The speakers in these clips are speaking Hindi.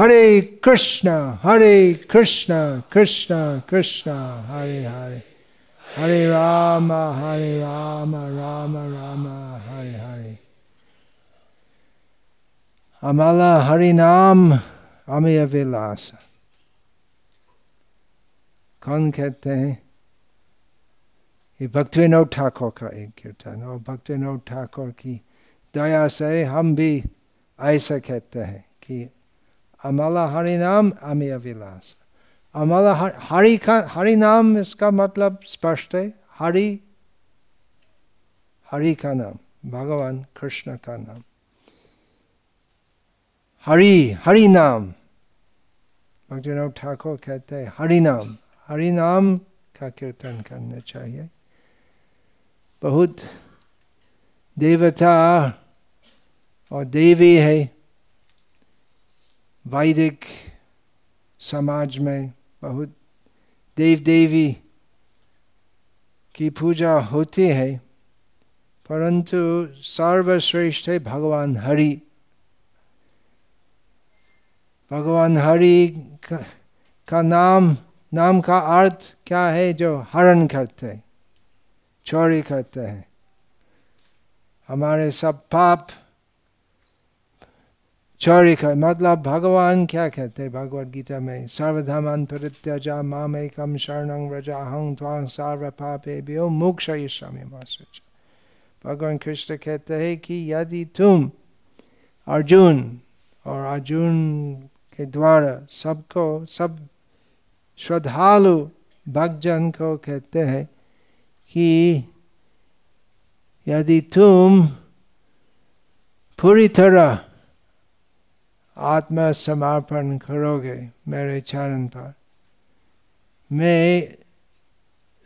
हरे कृष्ण हरे कृष्ण कृष्ण कृष्ण हरे हरे हरे राम हरे राम राम राम हरे हरे अमला हरि नाम अमेय विलास कौन कहते हैं? ये भक्तिविनोद ठाकुर का एक कीर्तन और भक्तिविनोद ठाकुर की दया से हम भी ऐसा कहते हैं कि अमला हरि नाम अमेय विलास अमला हरि का हरि नाम इसका मतलब स्पष्ट है हरि हरि का नाम भगवान कृष्ण का नाम हरि हरि नाम भक्तिनाथ ठाकुर कहते हैं हरि नाम हरि नाम का कीर्तन करना चाहिए बहुत देवता और देवी है वैदिक समाज में बहुत देव देवी की पूजा होती है परंतु सर्वश्रेष्ठ है भगवान हरि भगवान हरि का, का नाम नाम का अर्थ क्या है जो हरण करते हैं चोरी करते हैं हमारे सब पाप चोरी कर मतलब भगवान क्या कहते हैं भगवत गीता में सर्वधमान परित्यजा माम एकम शरण व्रजा हंग त्वांग सर्व पापे भ्यो मोक्ष भगवान कृष्ण कहते हैं कि यदि तुम अर्जुन और अर्जुन के द्वारा सबको सब श्रद्धालु भक्तजन को कहते हैं कि यदि तुम पूरी तरह आत्मा समर्पण करोगे मेरे चरण पर। मैं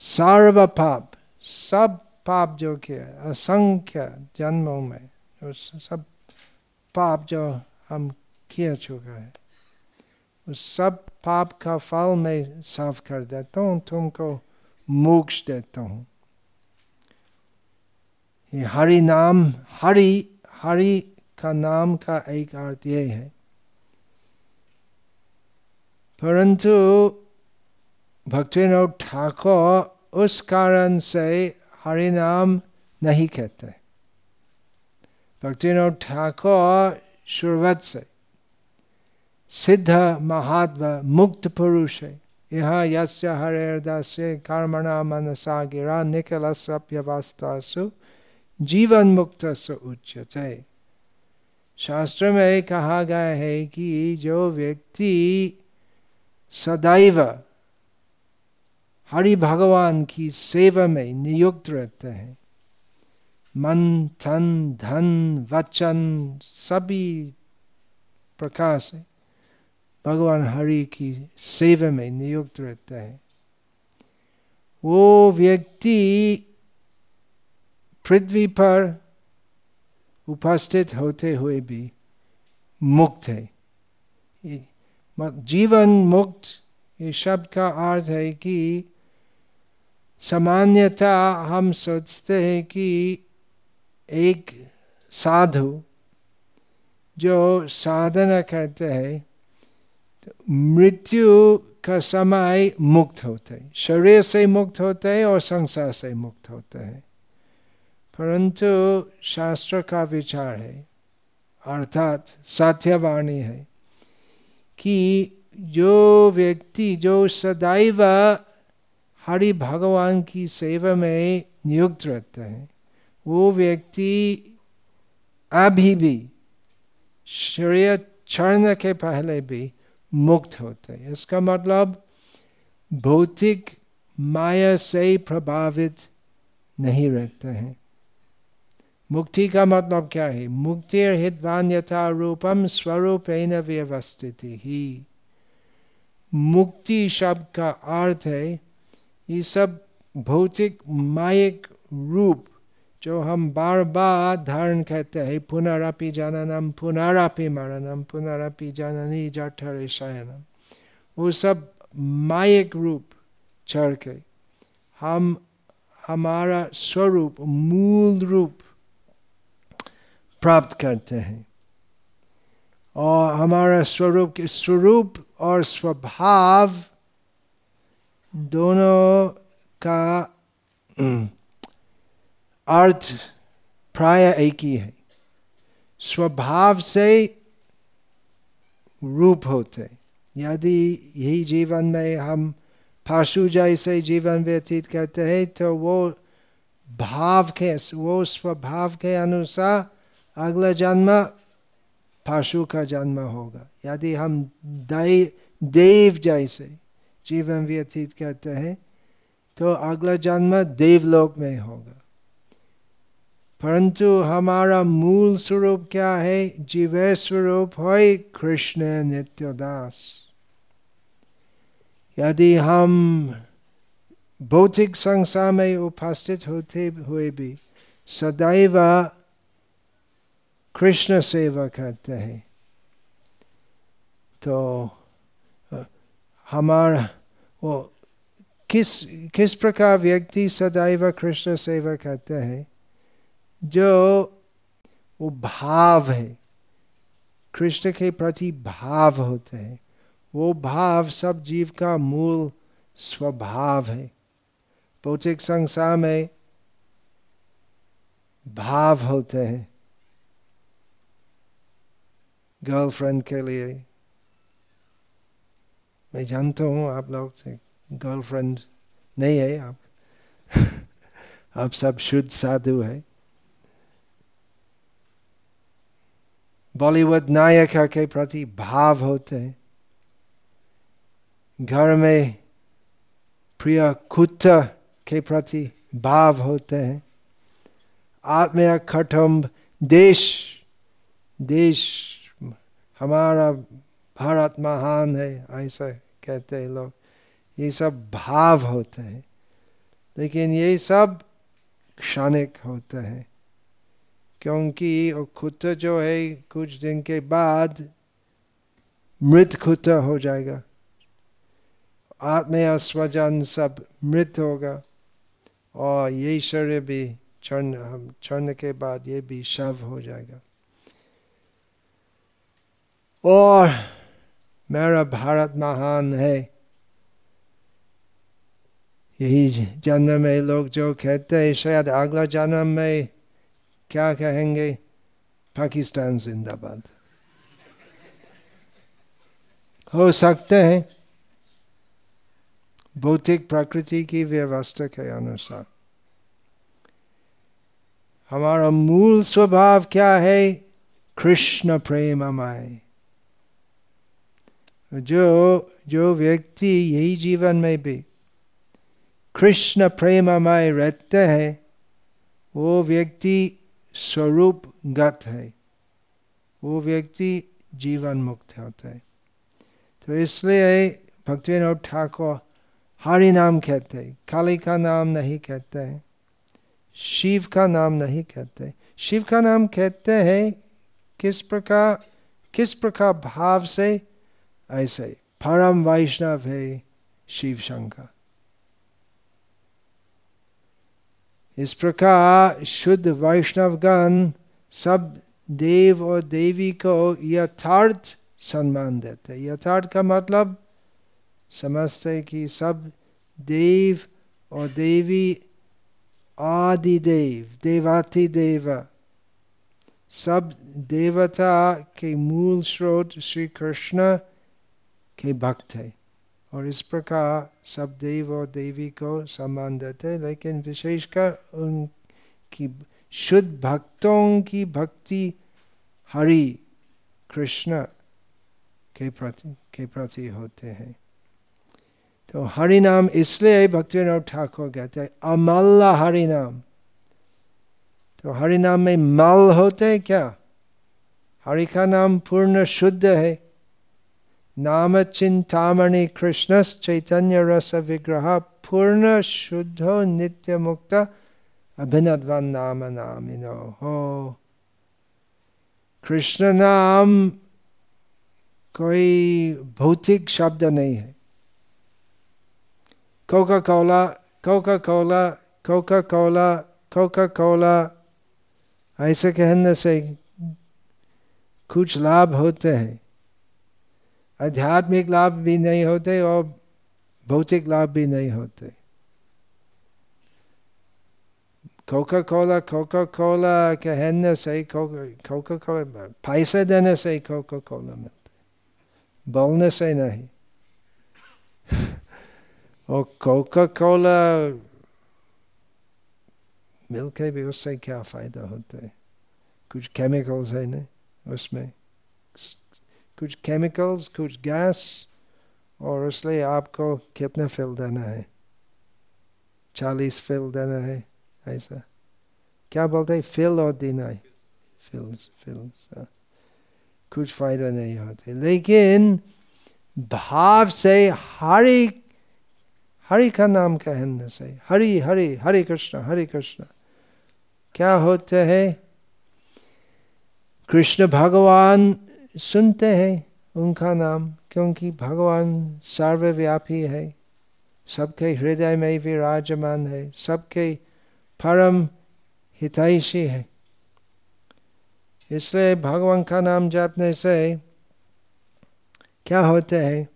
सर्व पाप सब पाप जो किया असंख्य जन्मों में, उस सब पाप जो हम किया चुका है, उस सब पाप का फल मैं साफ़ कर देता हूँ, तुमको मोक्ष देता हूँ। हरि नाम, हरि हरि का नाम का एक अर्थ ये है परंतु भक्तिनाथ ठाकुर उस कारण से हरि नाम नहीं कहते। भक्तिनाथ ठाकुर शुरुआत से सिद्ध महात्मा, मुक्त पुरुष है। यह यस्य हरेदास्य कर्मणा मनसा गिरा, निखिल सभ्यवस्थासु जीवन मुक्त उच्चते शास्त्र में कहा गया है कि जो व्यक्ति सदैव हरि भगवान की सेवा में नियुक्त रहते हैं। मन, धन धन, वचन, सभी प्रकार से भगवान हरि की सेवा में नियुक्त रहते हैं। वो व्यक्ति पृथ्वी पर उपस्थित होते हुए भी मुक्त है। जीवन मुक्त ये शब्द का अर्थ है कि सामान्यता हम सोचते हैं कि एक साधु जो साधना करते हैं तो मृत्यु का समय मुक्त होते हैं शरीर से मुक्त होते हैं और संसार से मुक्त होते हैं परंतु शास्त्र का विचार है अर्थात सत्यवाणी है कि जो व्यक्ति, जो सदैव हरि भगवान की सेवा में नियुक्त रहते हैं, वो व्यक्ति अभी भी शरीर क्षण के पहले भी मुक्त होते हैं। इसका मतलब भौतिक माया से प्रभावित नहीं रहते हैं। मुक्ति का मतलब क्या है? मुक्ति हितवान यथा रूपम स्वरूप व्यवस्थित ही। मुक्ति शब्द का अर्थ है, ये सब भौतिक मायिक रूप जो हम बार बार धारण करते हैं। पुनरापि जननम पुनरापि मरणम पुनरापि जननी जठर शयनम। वो सब मायिक रूप चढ़ के हम, हमारा स्वरूप, मूल रूप प्राप्त करते हैं। और हमारा स्वरूप स्वरूप और स्वभाव दोनों का अर्थ प्राय एक ही है। स्वभाव से रूप होते यदि यही जीवन में हम पशु जैसे जीवन व्यतीत करते हैं तो वो भाव के, वो स्वभाव के अनुसार अगला जन्म पशु का जन्म होगा। यदि हम देव जैसे जीवन व्यतीत करते हैं तो अगला जन्म देवलोक में होगा। परंतु हमारा मूल स्वरूप क्या है? जीव स्वरूप है कृष्ण नित्यदास। यदि हम भौतिक संसार में उपस्थित होते हुए भी सदैव कृष्ण सेवा करते हैं। तो हमारा, वो किस किस प्रकार व्यक्ति सदैव कृष्ण सेवा करते हैं? जो, वो भाव है। कृष्ण के प्रति भाव होते हैं। वो भाव सब जीव का मूल स्वभाव है। भौतिक संसार में भाव होते हैं। गर्लफ्रेंड के लिए। मैं जानता हूँ आप लोग से गर्लफ्रेंड नहीं है आप। आप सब शुद्ध साधु है। बॉलीवुड नायक के प्रति भाव होते हैं। घर में प्रिय कुत्ता के प्रति भाव होते हैं। आत्मीय कुटुंब देश देश हमारा भारत महान है, ऐसा कहते हैं लोग। ये सब भाव होते हैं, लेकिन ये सब क्षणिक होते हैं, क्योंकि खुद जो है, कुछ दिन के बाद मृत खुद हो जाएगा। आत्मीय स्वजन सब मृत होगा, और ये शरीर भी चढ़ चढ़ने के बाद ये भी शव हो जाएगा। और मेरा भारत महान है यही जन्म में लोग जो कहते हैं शायद अगला जन्म में क्या कहेंगे पाकिस्तान जिंदाबाद हो सकते हैं भौतिक प्रकृति की व्यवस्था के अनुसार हमारा मूल स्वभाव क्या है कृष्ण प्रेम अमाय जो जो व्यक्ति यही जीवन में भी कृष्ण प्रेममय रहते हैं, वो व्यक्ति स्वरूप गत है। वो व्यक्ति जीवन मुक्त होता है। तो इसलिए भक्तिविनोद ठाकुर हरि नाम कहते हैं, काली का नाम नहीं कहते हैं, शिव का नाम नहीं कहते शिव का नाम कहते हैं किस प्रकार किस प्रकार भाव से ऐसे परम वैष्णव है शिव शंकर। इस प्रकार शुद्ध वैष्णवगण सब देव और देवी को यथार्थ सम्मान देते यथार्थ का मतलब समझते कि सब देव और देवी आदि देव देवाति देव सब देवता के मूल स्रोत श्री कृष्ण के भक्त है। और इस प्रकार सब देव और देवी को सम्मान देते हैं, लेकिन विशेषकर उनकी शुद्ध भक्तों की भक्ति हरि कृष्ण के प्रति के प्रति होते हैं। तो हरि नाम इसलिए भक्ति ठाकुर कहते हैं अमल्ला हरि नाम। तो हरि नाम में मल होते हैं क्या? हरि का नाम पूर्ण शुद्ध है। चिंतामणि कृष्ण चैतन्य रस विग्रह पूर्ण शुद्ध नित्य मुक्त अभिनवन नाम नामिनो हो कृष्ण नाम कोई भौतिक शब्द नहीं है। Coca Cola Coca Cola Coca Cola Coca Cola ऐसे कहने से कुछ लाभ होते हैं। आध्यात्मिक लाभ भी नहीं होते और भौतिक लाभ भी नहीं होते। कोका कोला कोका कोला कहने से कोका कोला पैसे देने से कोका कोला मिलते। बोलने से नहीं। और कोका कोला मिलके भी उससे क्या फ़ायदा होता है? कुछ केमिकल्स है ना उसमें? कुछ केमिकल्स कुछ गैस और इसलिए आपको कितना फिल देना है? चालीस फिल देना है, ऐसा। क्या बोलते हैं? फिल और देना है फिल्स फिल्स कुछ फ़ायदा नहीं होते लेकिन भाव से हरि हरि का नाम कहने से हरि हरि, हरे कृष्ण हरे कृष्ण। क्या होते हैं? कृष्ण भगवान सुनते हैं उनका नाम, क्योंकि भगवान सर्वव्यापी है। सबके हृदय में विराजमान है, सबके परम हितैषी है। इसलिए भगवान का नाम जपने से क्या होते हैं?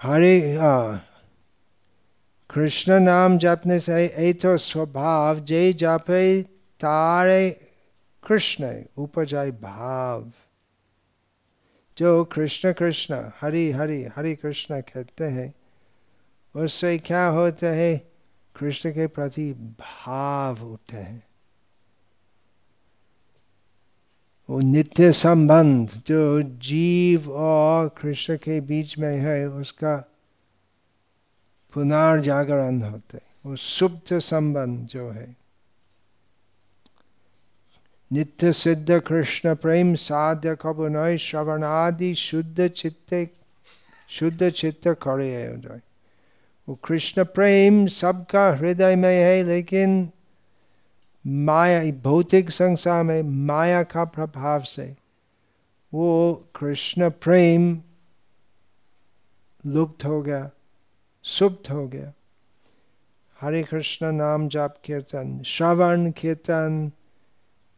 हरे कृष्ण नाम जपने से ए तो स्वभाव, जय जपे तारे कृष्ण उपजाय भाव। जो कृष्ण कृष्ण, हरि हरि हरि कृष्ण कहते हैं, उससे क्या होते है? कृष्ण के प्रति भाव उठते हैं। वो नित्य संबंध, जो जीव और कृष्ण के बीच में है, उसका पुनर्जागरण होते वो सुप्त संबंध जो है। नित्य सिद्ध कृष्ण प्रेम साध्य श्रवण आदि शुद्ध चित्ते, शुद्ध चित्त करे वो कृष्ण प्रेम सबका हृदय में है, लेकिन माया भौतिक संसार में माया का प्रभाव से वो कृष्ण प्रेम लुप्त हो गया, सुप्त हो गया। हरे कृष्ण नाम जाप कीर्तन, श्रवण कीर्तन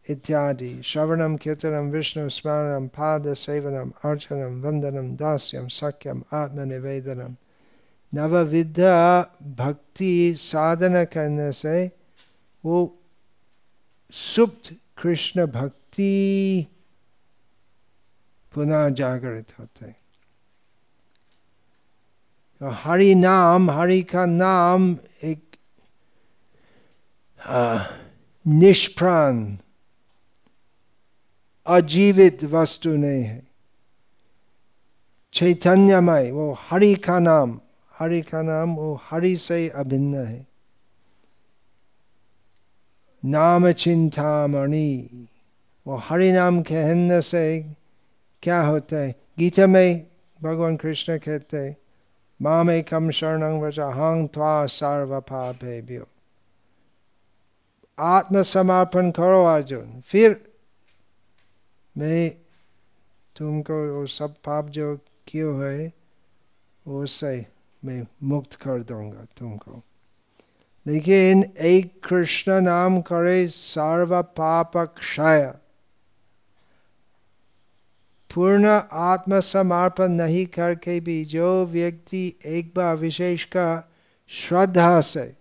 इत्यादि श्रवणम कीर्तनम विष्णु स्मरणम पाद सेवनम अर्चनम वंदनम दास्यम सक्यम आत्मनिवेदनम नवविधा भक्ति साधना करने से वो सुप्त कृष्ण भक्ति पुनः जागृत होते तो हरि नाम हरि का नाम एक निष्प्राण अजीवित वस्तु नहीं है। चैतन्यमय, वो हरि का नाम, हरि का नाम, वो हरि से अभिन्न है। नाम चिंतामणि वो हरि नाम कहने से क्या होता है? गीता में भगवान कृष्ण कहते हैं माम एकम शरण वचा हंग थ्वा सर्व पापेभ्यो आत्मसमर्पण करो अर्जुन। फिर मैं तुमको वो सब पाप जो क्यों है वो से मैं मुक्त कर दूँगा तुमको। लेकिन एक कृष्ण नाम करे सर्व पाप क्षय। पूर्ण आत्मसमर्पण नहीं करके भी जो व्यक्ति एक बार विशेष का श्रद्धा से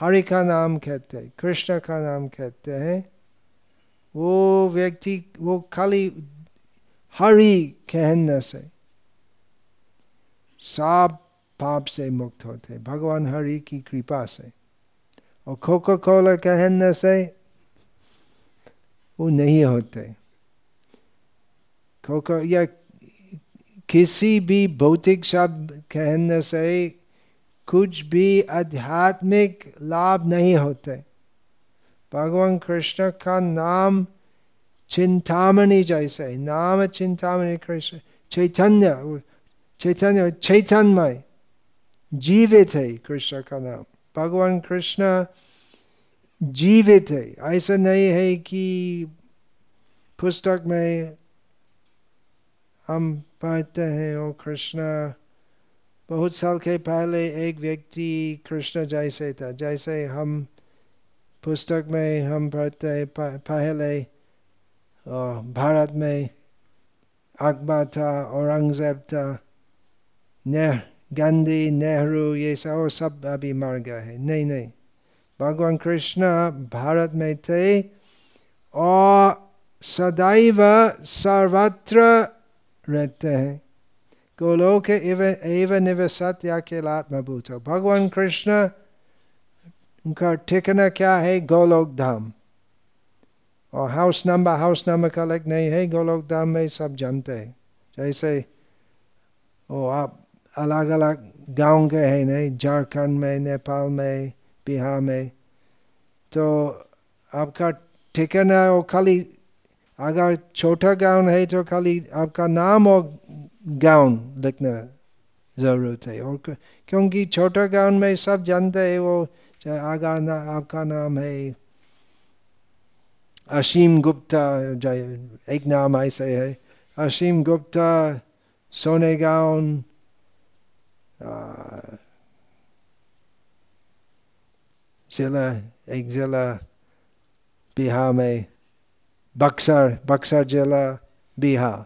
हरि का नाम कहते हैं, कृष्ण का नाम कहते हैं वो व्यक्ति, वो खाली हरि कहने से सब पाप से मुक्त होते भगवान हरि की कृपा से। और कोका कोला कहने से वो नहीं होते। कोका या किसी भी भौतिक शब्द कहने से कुछ भी आध्यात्मिक लाभ नहीं होते। भगवान कृष्ण का नाम चिंतामणि जैसे, नाम चिंतामणि कृष्ण, चैतन्य चैतन्य चैतन्यमय जीवित है कृष्ण का नाम। भगवान कृष्ण जीवित है। ऐसा नहीं है कि पुस्तक में हम पढ़ते हैं और कृष्ण, बहुत साल के पहले एक व्यक्ति कृष्ण जैसे था, जैसे हम पुस्तक में हम पढ़ते पहले भारत में अकबर था, औरंगज़ेब था, नेह, गांधी, नेहरू, ये सब सब अभी मर गए हैं। नहीं नहीं, भगवान कृष्ण भारत में थे और सदैव सर्वत्र रहते हैं। गोलोक एव निवसत या केलात्मभूत भगवान कृष्ण उनका ठिकाना क्या है? गोलोक धाम और house number house number collect नहीं है गोलोक धाम में सब जानते हैं। जैसे, ओ, आप अलग अलग गाँव के हैं, नहीं? झारखंड में, नेपाल में, बिहार में। तो आपका ठिकाना वो खाली, अगर छोटा गाँव है तो खाली आपका नाम और गाँव लिखना ज़रूरत है। और क्योंकि छोटा गाँव में सब जानते हैं, वो अगर ना आपका नाम है असीम गुप्ता एक नाम ऐसे है। असीम गुप्ता सोने गाँव जिला, एक जिला, बिहार में, बक्सर बक्सर जिला, बिहार।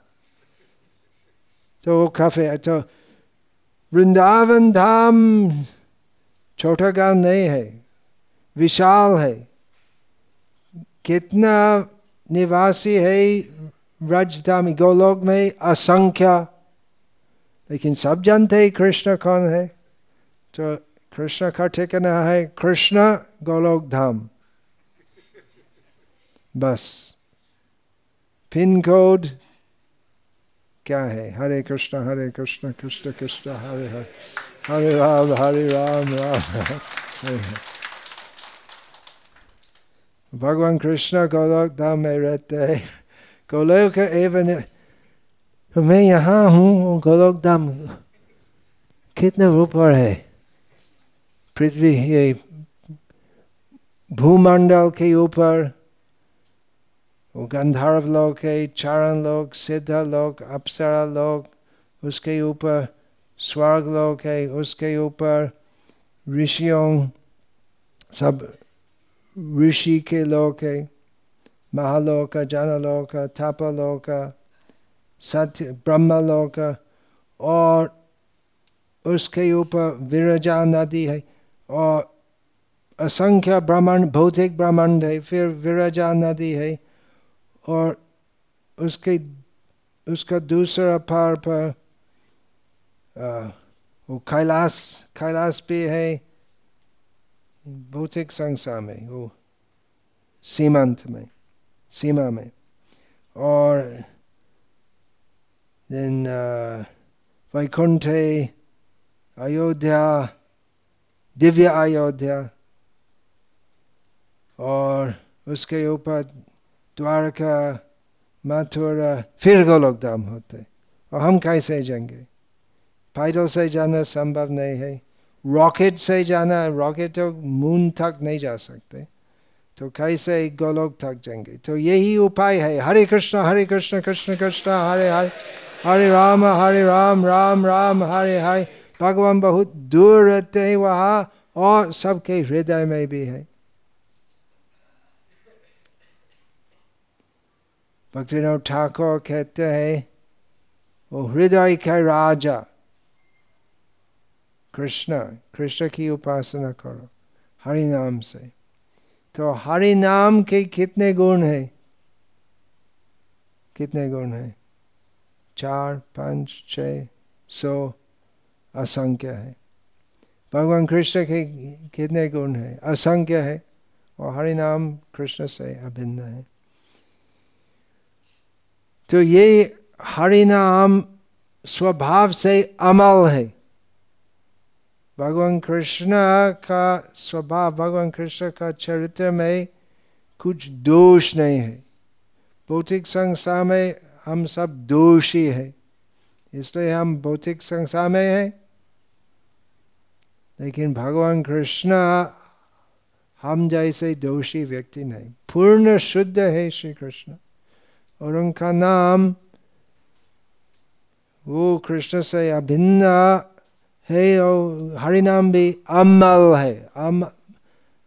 तो वो काफ़ी तो वृंदावन धाम छोटा गाँव नहीं है, विशाल है। कितना निवासी है राजधानी, गोलोक में असंख्य। लेकिन सब जानते हैं कृष्ण कौन है। तो कृष्ण का ठिकाना है कृष्ण गोलोक धाम। बस। पिन कोड क्या है? हरे कृष्ण हरे कृष्ण कृष्ण कृष्ण, हरे हरे। राम हरे राम राम हरे भगवान कृष्ण गोलोक धाम में रहते हैं गोलोक एवं मैं यहाँ हूँ गोलोक धाम कितने ऊपर है? पृथ्वी ये भूमंडल के ऊपर गंधर्व लोक है चारण लोक सिद्ध लोक अप्सरा लोक, उसके ऊपर। स्वर्ग लोक है उसके ऊपर ऋषियों सब ऋषि के लोक है महालोक जनलोक तपलोक सत्य ब्रह्मलोक और उसके ऊपर विरजा नदी है और असंख्य ब्रह्मांड भौतिक ब्रह्मांड है फिर विरजा नदी है और उसके उसका दूसरा पार पर वो कैलाश कैलाश भी है। भौतिक संसार में वो सीमांत में, सीमा में। और देन वैकुंठ, अयोध्या, दिव्य अयोध्या। और उसके ऊपर द्वारका, मथुरा, फिर गोलोक धाम होते। और हम कैसे जाएँगे? पैदल से जाना संभव नहीं है। रॉकेट से जाना, रॉकेट तो मून तक नहीं जा सकते। तो कैसे गोलोक तक जाएँगे? तो यही उपाय है। हरे कृष्ण हरे कृष्ण कृष्ण कृष्ण, हरे हरे हरे राम हरे राम राम राम, हरे हरे। भगवान बहुत दूर रहते हैं वहाँ और सबके हृदय में भी है। भक्तिनाथ ठाकुर कहते हैं वो हृदय का राजा कृष्ण कृष्ण की उपासना करो हरि नाम से तो हरि नाम के कितने गुण है? कितने गुण है? चार, पाँच छ सौ असंख्य है। भगवान कृष्ण के कितने गुण है? असंख्य है और हरि नाम कृष्ण से अभिन्न है। तो ये हरि नाम स्वभाव से अमल है। भगवान कृष्ण का स्वभाव भगवान कृष्ण का चरित्र में कुछ दोष नहीं है भौतिक संसार में हम सब दोषी है इसलिए हम भौतिक संसार में हैं लेकिन भगवान कृष्ण हम जैसे दोषी व्यक्ति नहीं पूर्ण शुद्ध है श्री कृष्ण और उनका नाम वो कृष्ण से अभिन्न है और हरि नाम भी अमल है, अम,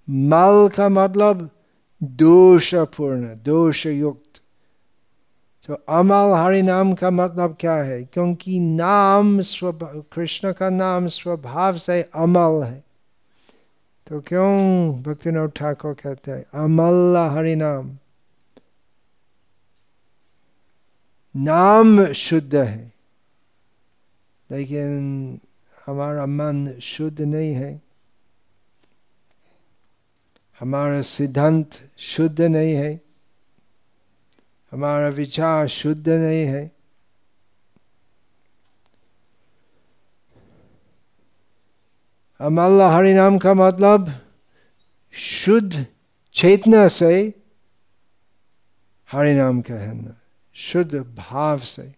मल का मतलब दोषपूर्ण दोष युक्त तो अमल हरि नाम का मतलब क्या है? क्योंकि नाम स्वभाव कृष्ण का नाम स्वभाव से अमल है। तो क्यों भक्तिनाथ ठाकुर कहते हैं, अमल हरि नाम नाम शुद्ध है। लेकिन हमारा मन शुद्ध नहीं है। हमारा सिद्धांत शुद्ध नहीं है। हमारा विचार शुद्ध नहीं है। अमल्ला हरिनाम का मतलब शुद्ध चेतना से हरिनाम कहना, शुद्ध भाव से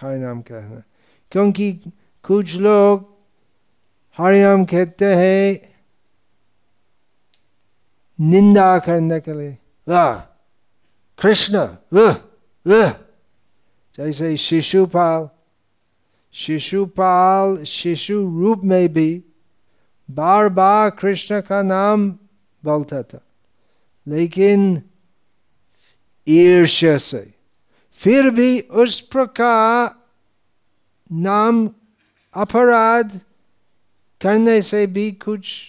हरिनाम कहना। क्योंकि कुछ लोग हरिनाम कहते हैं, निंदा करने के लिए। वाह कृष्ण जैसे शिशुपाल शिशुपाल शिशु रूप में भी बार बार कृष्ण का नाम बोलता था। लेकिन ईर्ष्य से फिर भी उस प्रकार नाम अपराध करने से भी कुछ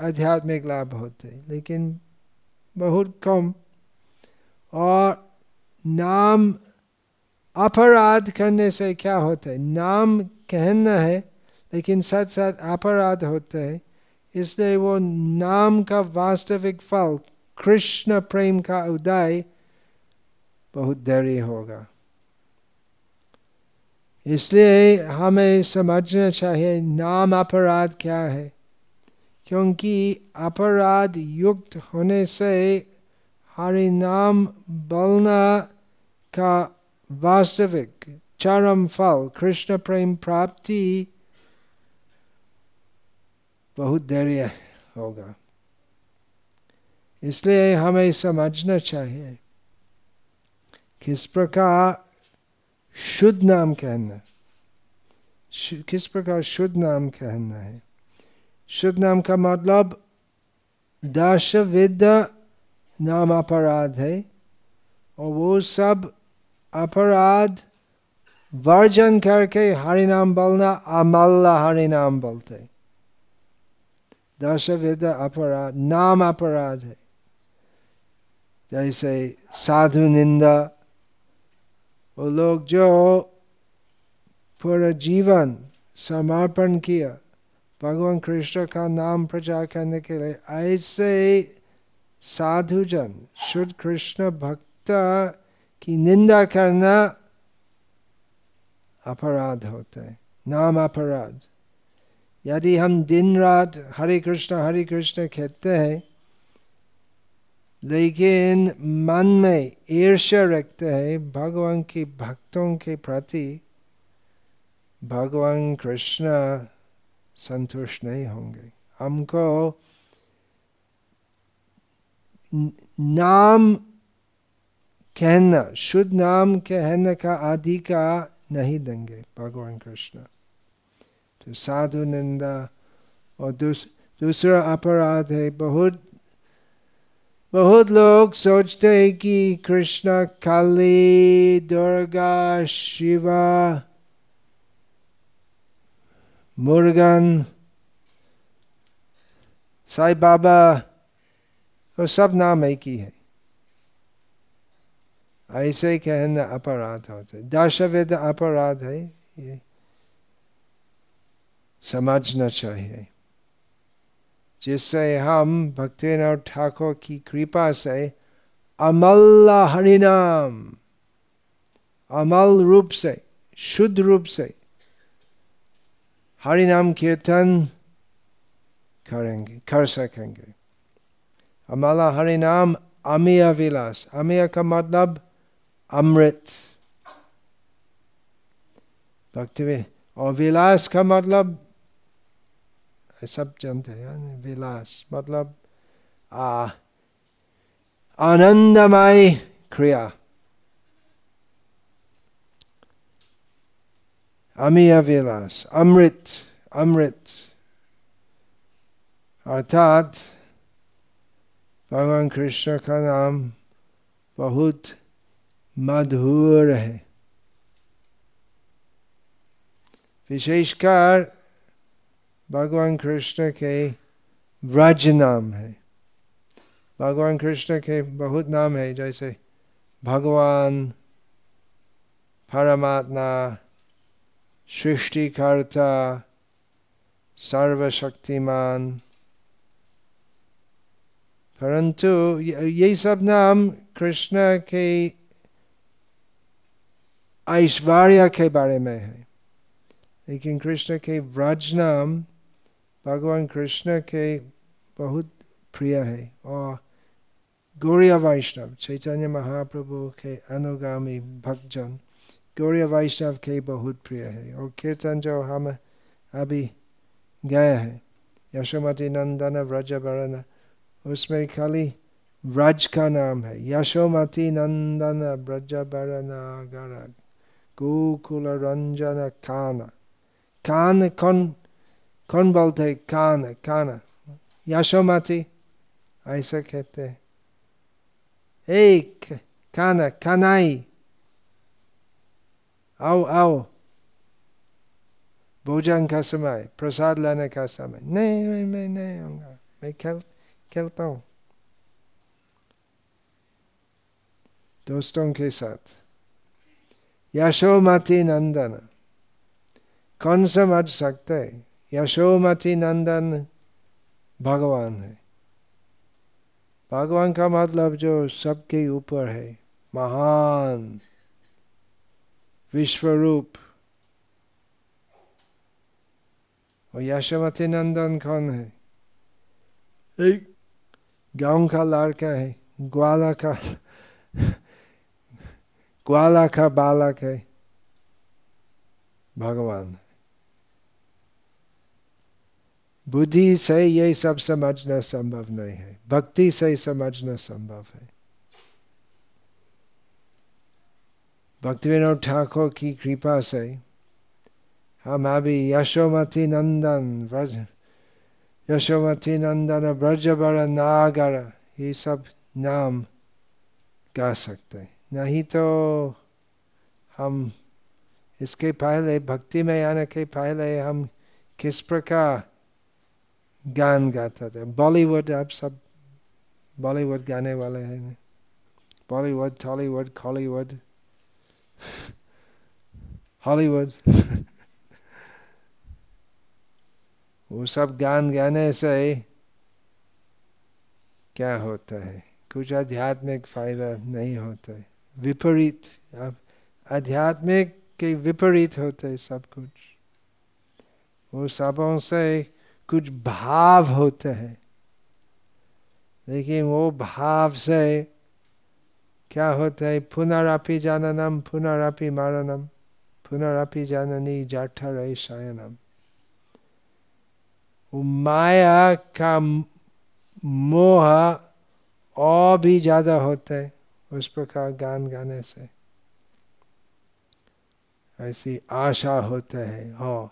आध्यात्मिक लाभ होते लेकिन बहुत कम। और नाम अपराध करने से क्या होता है? नाम कहना है, लेकिन साथ साथ अपराध होते हैं। इसलिए वो नाम का वास्तविक फल, कृष्ण प्रेम का उदय, बहुत देरी होगा। इसलिए हमें समझना चाहिए, नाम अपराध क्या है? क्योंकि अपराध युक्त होने से हरि नाम बोलना का वास्तविक चरम फल कृष्ण प्रेम प्राप्ति बहुत धैर्य होगा। इसलिए हमें समझना चाहिए, किस प्रकार शुद्ध नाम कहना किस प्रकार शुद्ध नाम कहना है? शुद्ध नाम का मतलब दश नाम अपराध है, और वो सब अपराध वर्जन करके हरि नाम बोलना अमल्ला हरि नाम बोलते दश विद अपराध, नाम अपराध है। जैसे साधु निंदा वो लोग जो पूरा जीवन समर्पण किया, भगवान कृष्ण का नाम प्रचार करने के लिए, ऐसे साधुजन, शुद्ध कृष्ण भक्त की निंदा करना अपराध होता है, नाम अपराध। यदि हम दिन रात हरे कृष्ण हरे कृष्ण कहते हैं लेकिन मन में ईर्ष्या रखते हैं भगवान के भक्तों के प्रति भगवान कृष्ण संतुष्ट नहीं होंगे। हमको नाम कहना शुद्ध नाम कहने का अधिकार नहीं देंगे भगवान कृष्ण। तो साधु निंदा और दूस, दूसरा अपराध है बहुत बहुत लोग सोचते हैं कि कृष्ण, काली, दुर्गा, शिवा, मुर्गन, साई बाबा, वो सब नाम एक ही है। ऐसे कहना अपराध होते दशविध अपराध है ये। समझना चाहिए। जिससे हम भक्तिनाथ ठाकुर की कृपा से अमल हरिनाम अमल रूप से, शुद्ध रूप से हरिनाम कीर्तन करेंगे, कर सकेंगे। अमला हरिनाम अमीय विलास। अमीय का मतलब अमृत। भक्ति, और विलास का मतलब सब जानते हैं विलास मतलब आ, आनंदमय क्रिया। अमीय विलास, अमृत अमृत। अर्थात, भगवान कृष्ण का नाम बहुत मधुर है। विशेषकर भगवान कृष्ण के व्रज नाम है भगवान कृष्ण के बहुत नाम है जैसे भगवान परमात्मा सृष्टिकर्ता सर्वशक्तिमान परंतु ये सब नाम कृष्ण के ऐश्वर्य के बारे में है लेकिन कृष्ण के व्रज नाम भगवान कृष्ण के बहुत प्रिय है। और गौरिया वैष्णव, चैतन्य महाप्रभु के अनुगामी भक्तजन गौरिया वैष्णव के बहुत प्रिय है। और कीर्तन जो हम अभी गए हैं, यशोमती नंदन व्रज वरण उसमें खाली व्रज का नाम है। यशोमती नंदन व्रज गर गोकुल रंजन कान। कान कौन कौन बोलते कान कान यशोमती ऐसा कहते एक काना कानाई आओ आओ भोजन का समय प्रसाद लाने का समय नहीं मैं मैं नहीं आऊँगा मैं खेल खेलता हूँ दोस्तों के साथ यशोमती नंदन कौन समझ सकते यशोमती नंदन भगवान है भगवान का मतलब जो सबके ऊपर है महान विश्वरूप और यशोमती नंदन कौन है एक गाँव का लड़का है ग्वाला का ग्वाला का बालक है भगवान बुद्धि से ये सब समझना संभव नहीं है। भक्ति से समझना संभव है। भक्ति विनोद ठाकुर की कृपा से हम अभी यशोमती नंदन व्रज यशोमती नंदन ब्रज बर नागर, ये सब नाम गा सकते हैं। नहीं तो हम इसके पहले, भक्ति में आने के पहले हम किस प्रकार गान गाता था। बॉलीवुड आप सब बॉलीवुड गाने वाले हैं। Bollywood Tollywood Kollywood Hollywood. वो सब गान गाने से क्या होता है? कुछ आध्यात्मिक फ़ायदा नहीं होता है। विपरीत, अब आध्यात्मिक के विपरीत होते है सब कुछ। वो सबों से कुछ भाव होते हैं। लेकिन वो भाव से क्या होता है? पुनरापि जाननम, पुनरापि मारणम, पुनरापि जाननी जाठर शयनम माया का मोह और भी ज़्यादा होता है उस प्रकार गान गाने से। ऐसी आशा होता है, हो,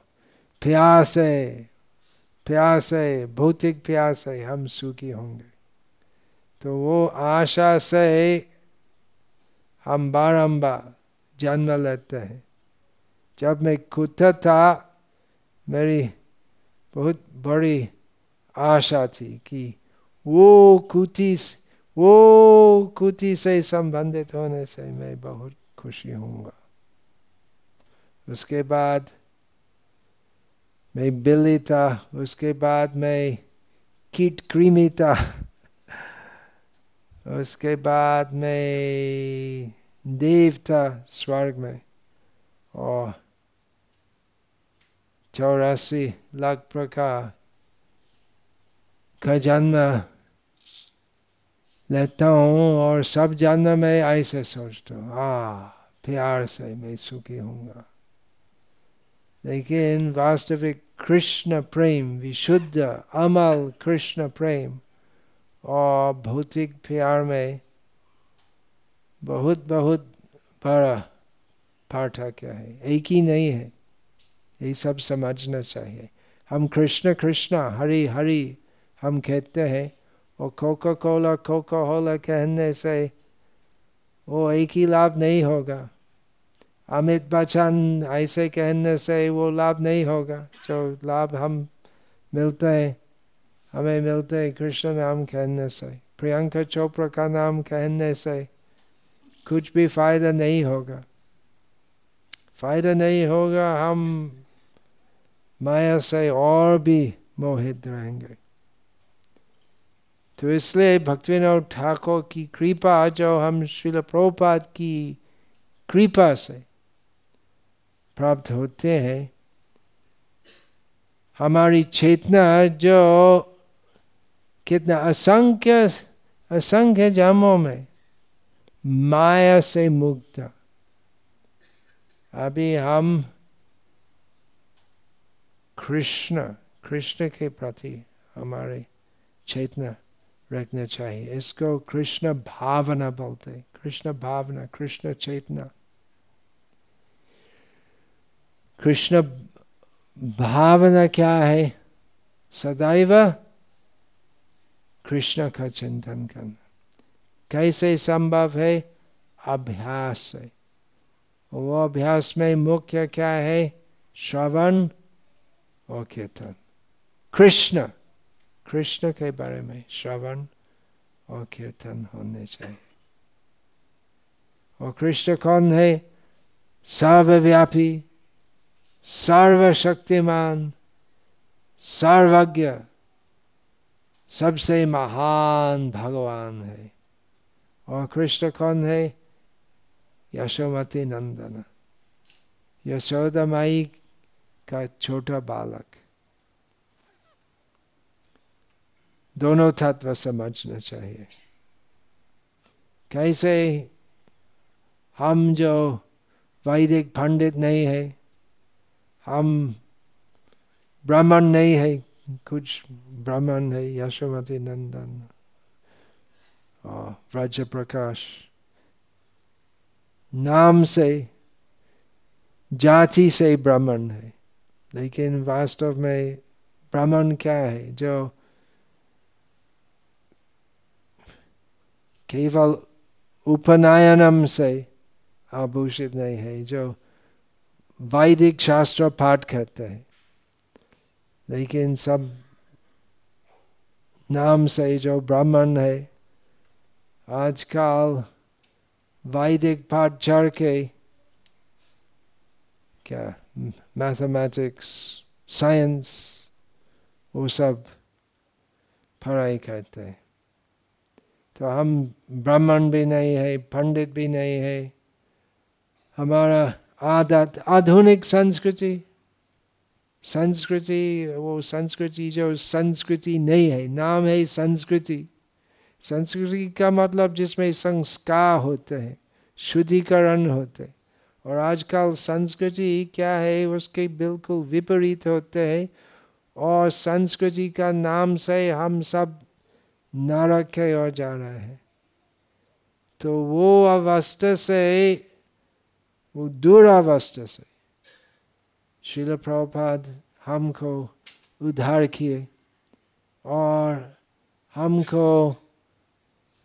प्यास है प्यास है, भौतिक प्यास है, हम सुखी होंगे। तो वो आशा से हम बारंबार जन्म लेते हैं। जब मैं खुद था, मेरी बहुत बड़ी आशा थी कि वो कुटी वो कुटी से संबंधित होने से मैं बहुत खुशी होऊँगा। उसके बाद मैं बिल्ली था उसके बाद मैं कीट क्रीमी था उसके बाद में देव था स्वर्ग में और चौरासी लाख प्रकार का जन्म लेता हूँ और सब जन्म में ऐसे सोचता हूँ हाँ प्यार से मैं सुखी हूँगा लेकिन वास्तविक कृष्ण प्रेम विशुद्ध अमल कृष्ण प्रेम और भौतिक प्यार में बहुत बहुत बड़ा पार्थक्य है एक ही नहीं है ये सब समझना चाहिए हम कृष्ण कृष्ण हरि हरि हम कहते हैं और कोका कोला कोका होला कहने से वो एक ही लाभ नहीं होगा अमित बच्चन, ऐसे कहने से वो लाभ नहीं होगा। जो लाभ हम मिलते हैं, हमें मिलते हैं कृष्ण नाम कहने से, प्रियंका चोपड़ा का नाम कहने से कुछ भी फ़ायदा नहीं होगा। फ़ायदा नहीं होगा, हम माया से और भी मोहित रहेंगे। तो इसलिए भक्तिविनोद ठाकुर की कृपा, जो हम श्रील प्रभुपाद की कृपा से प्राप्त होते हैं। हमारी चेतना जो कितना असंख्य असंख्य जन्मों में माया से मुक्त। अभी हम कृष्ण कृष्ण के प्रति हमारे चेतना रखना चाहिए। इसको कृष्ण भावना बोलते कृष्ण भावना, कृष्ण चेतना। कृष्ण, भावना क्या है? सदैव कृष्ण का चिंतन करना। कैसे संभव है? अभ्यास से वो अभ्यास में मुख्य क्या है? श्रवण और कीर्तन। कृष्ण कृष्ण के बारे में श्रवण और कीर्तन होने चाहिए। और कृष्ण कौन है? सर्वव्यापी सर्वशक्तिमान सर्वज्ञ सबसे महान भगवान है और कृष्ण कौन है यशोमती नंदन यशोदा माई का छोटा बालक दोनों तत्व समझना चाहिए कैसे हम जो वैदिक पंडित नहीं है हम ब्राह्मण नहीं है, कुछ ब्राह्मण है, यशोमती नंदन और व्रज प्रकाश नाम से, जाति से ब्राह्मण है, लेकिन वास्तव में ब्राह्मण क्या है, जो केवल उपनयनम से आभूषित नहीं है, जो वैदिक शास्त्र पाठ करते हैं। लेकिन सब नाम से जो ब्राह्मण है, आजकल वैदिक पाठ चढ़ के क्या मैथमेटिक्स साइंस वो सब पढ़ाई करते हैं। तो हम ब्राह्मण भी नहीं है, पंडित भी नहीं है। हमारा आदत आधुनिक संस्कृति संस्कृति, वो संस्कृति जो संस्कृति नहीं है, नाम है संस्कृति। संस्कृति का मतलब जिसमें संस्कार होते हैं, शुद्धिकरण होते हैं। और आजकल संस्कृति क्या है, उसके बिल्कुल विपरीत होते हैं। और संस्कृति का नाम से हम सब नरक के और जा रहे हैं। तो वो अवस्था से वो दूर अवस्था से शिल प्रभुपाद हमको उद्धार किए और हमको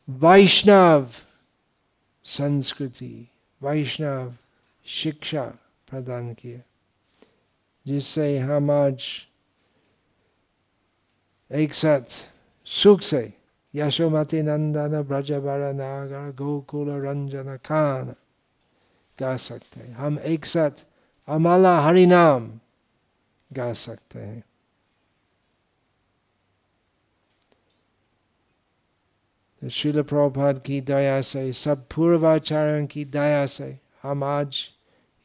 वैष्णव संस्कृति, वैष्णव शिक्षा प्रदान किए, जिससे हम आज एक साथ सुख से यशोमती नंदन ब्रज बर नागर, गोकुल, रंजन खान गा सकते हैं। हम एक साथ अमाला हरिनाम गा सकते हैं। शिल प्रभात की दया से, सब पूर्वाचार्यों की दया से हम आज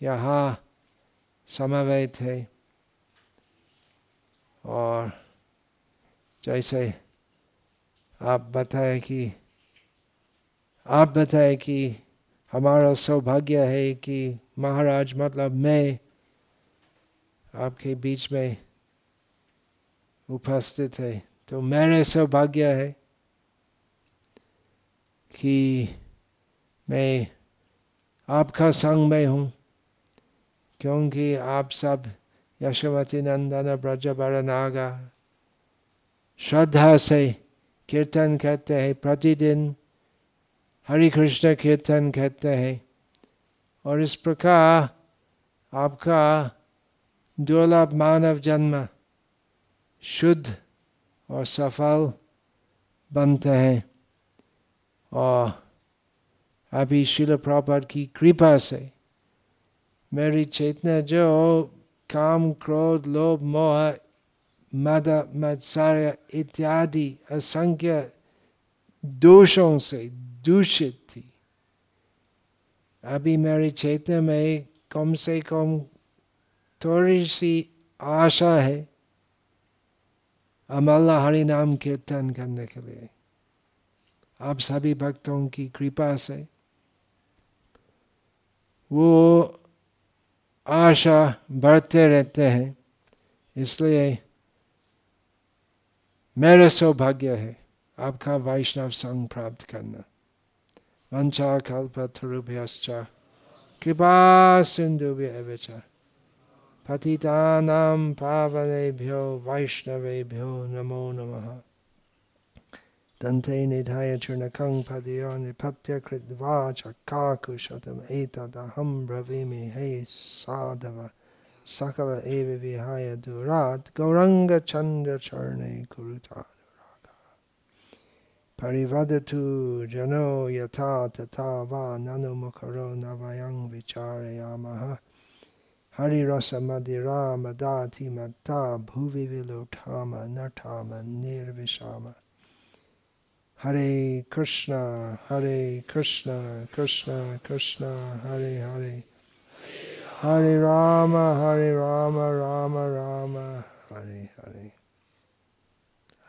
यहाँ समवेत है। और जैसे आप बताए कि, आप बताए कि हमारा सौभाग्य है कि महाराज मतलब मैं आपके बीच में उपस्थित है। तो मेरे सौभाग्य है कि मैं आपका संग में हूँ, क्योंकि आप सब यशोमती नंदन ब्रज नागा, श्रद्धा से कीर्तन करते हैं प्रतिदिन। हरे कृष्ण कीर्तन करते हैं। और इस प्रकार आपका दुर्लभ मानव जन्म शुद्ध और सफल बनते हैं। और अभी शिल प्रपात की कृपा से मेरी चेतना जो काम, क्रोध, लोभ, मोह, मद, मत्सर्य इत्यादि असंख्य दोषों से दूषित थी। अभी मेरे चेतना में कम से कम थोड़ी सी आशा है अमल्ला हरि नाम कीर्तन करने के लिए। आप सभी भक्तों की कृपा से वो आशा बढ़ते रहते हैं, इसलिए मेरा सौभाग्य है। आपका वैष्णव संग प्राप्त करना। वंचा कल्पतरुभ्यश्च, कृपा सिंधु पतितानां पावनेभ्यो वैष्णवेभ्यो नमो नमः। दन्ते निधाय चूर्णकं पदयो निपत्य कृत्वा चक्काकुशतम्। एतदहं ब्रवीमि हे साधव। सकल एव विहाय दूरात् गौरङ्गचन्द्रचरणे कुरुता परिवदतु जनो यथा तथा वा ननु मुखरो न वयं विचारयामः हरिरसमदिरा मदाति मत्ता भुवि विलोठाम नठाम निर्विशाम Hare Krishna, Hare Krishna, Krishna Krishna, Hare Hare. Hare Rama, Hare Rama, Rama Rama, Hare Hare.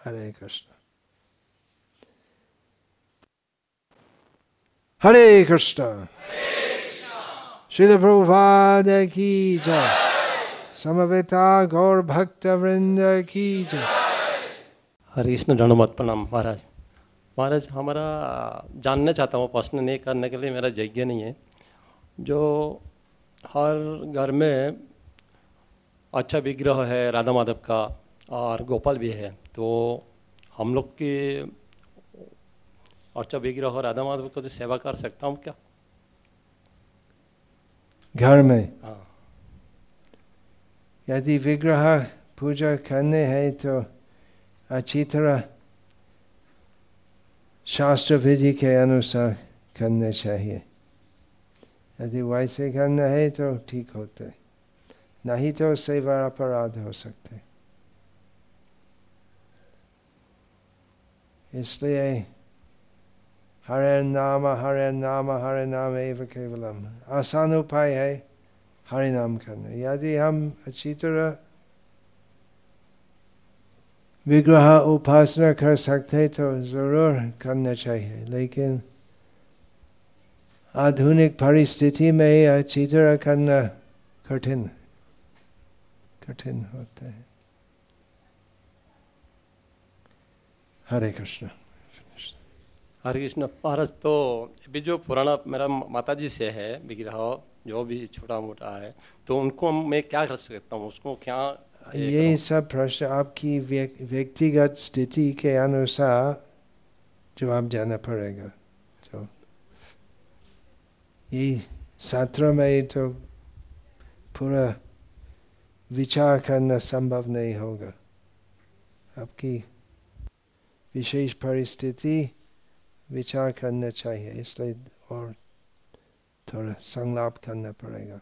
Hare Krishna. हरे कृष्ण श्री प्रभुपाद की जय समवेता गौर भक्त वृंद की जय हरे कृष्ण धनमत प्रणाम, महाराज। महाराज, हमारा जानना चाहता हूँ, प्रश्न नहीं करने के लिए मेरा यज्ञ नहीं है। जो हर घर में अच्छा विग्रह है, राधा माधव का, और गोपाल भी है तो हम लोग की अच्छा विग्रह राधा माधव को तो सेवा कर सकता हूँ क्या? घर में। हाँ। यदि विग्रह पूजा करने हैं तो अच्छी तरह शास्त्र विधि के अनुसार करना चाहिए। यदि वैसे करना है तो ठीक होते नहीं तो सेवा अपराध हो सकते इसलिए हरे नाम हरे नाम हरे नाम एवं केवलम आसान उपाय है हरे नाम करना यदि हम अच्छी तरह विग्रह उपासना कर सकते तो ज़रूर करना चाहिए लेकिन आधुनिक परिस्थिति में अच्छी तरह करना कठिन कठिन होता है हरे कृष्ण हरे कृष्ण महाराज तो अभी जो पुराना मेरा माता जी से है विग्रह जो भी छोटा मोटा है तो उनको मैं क्या कर सकता हूँ? उसको क्या ये सब प्रश्न आपकी व्यक्तिगत स्थिति के अनुसार जवाब जाना पड़ेगा। तो ये छात्र में तो पूरा विचार करना संभव नहीं होगा। आपकी विशेष परिस्थिति विचार करना चाहिए इसलिए और थोड़ा संलाप करना पड़ेगा।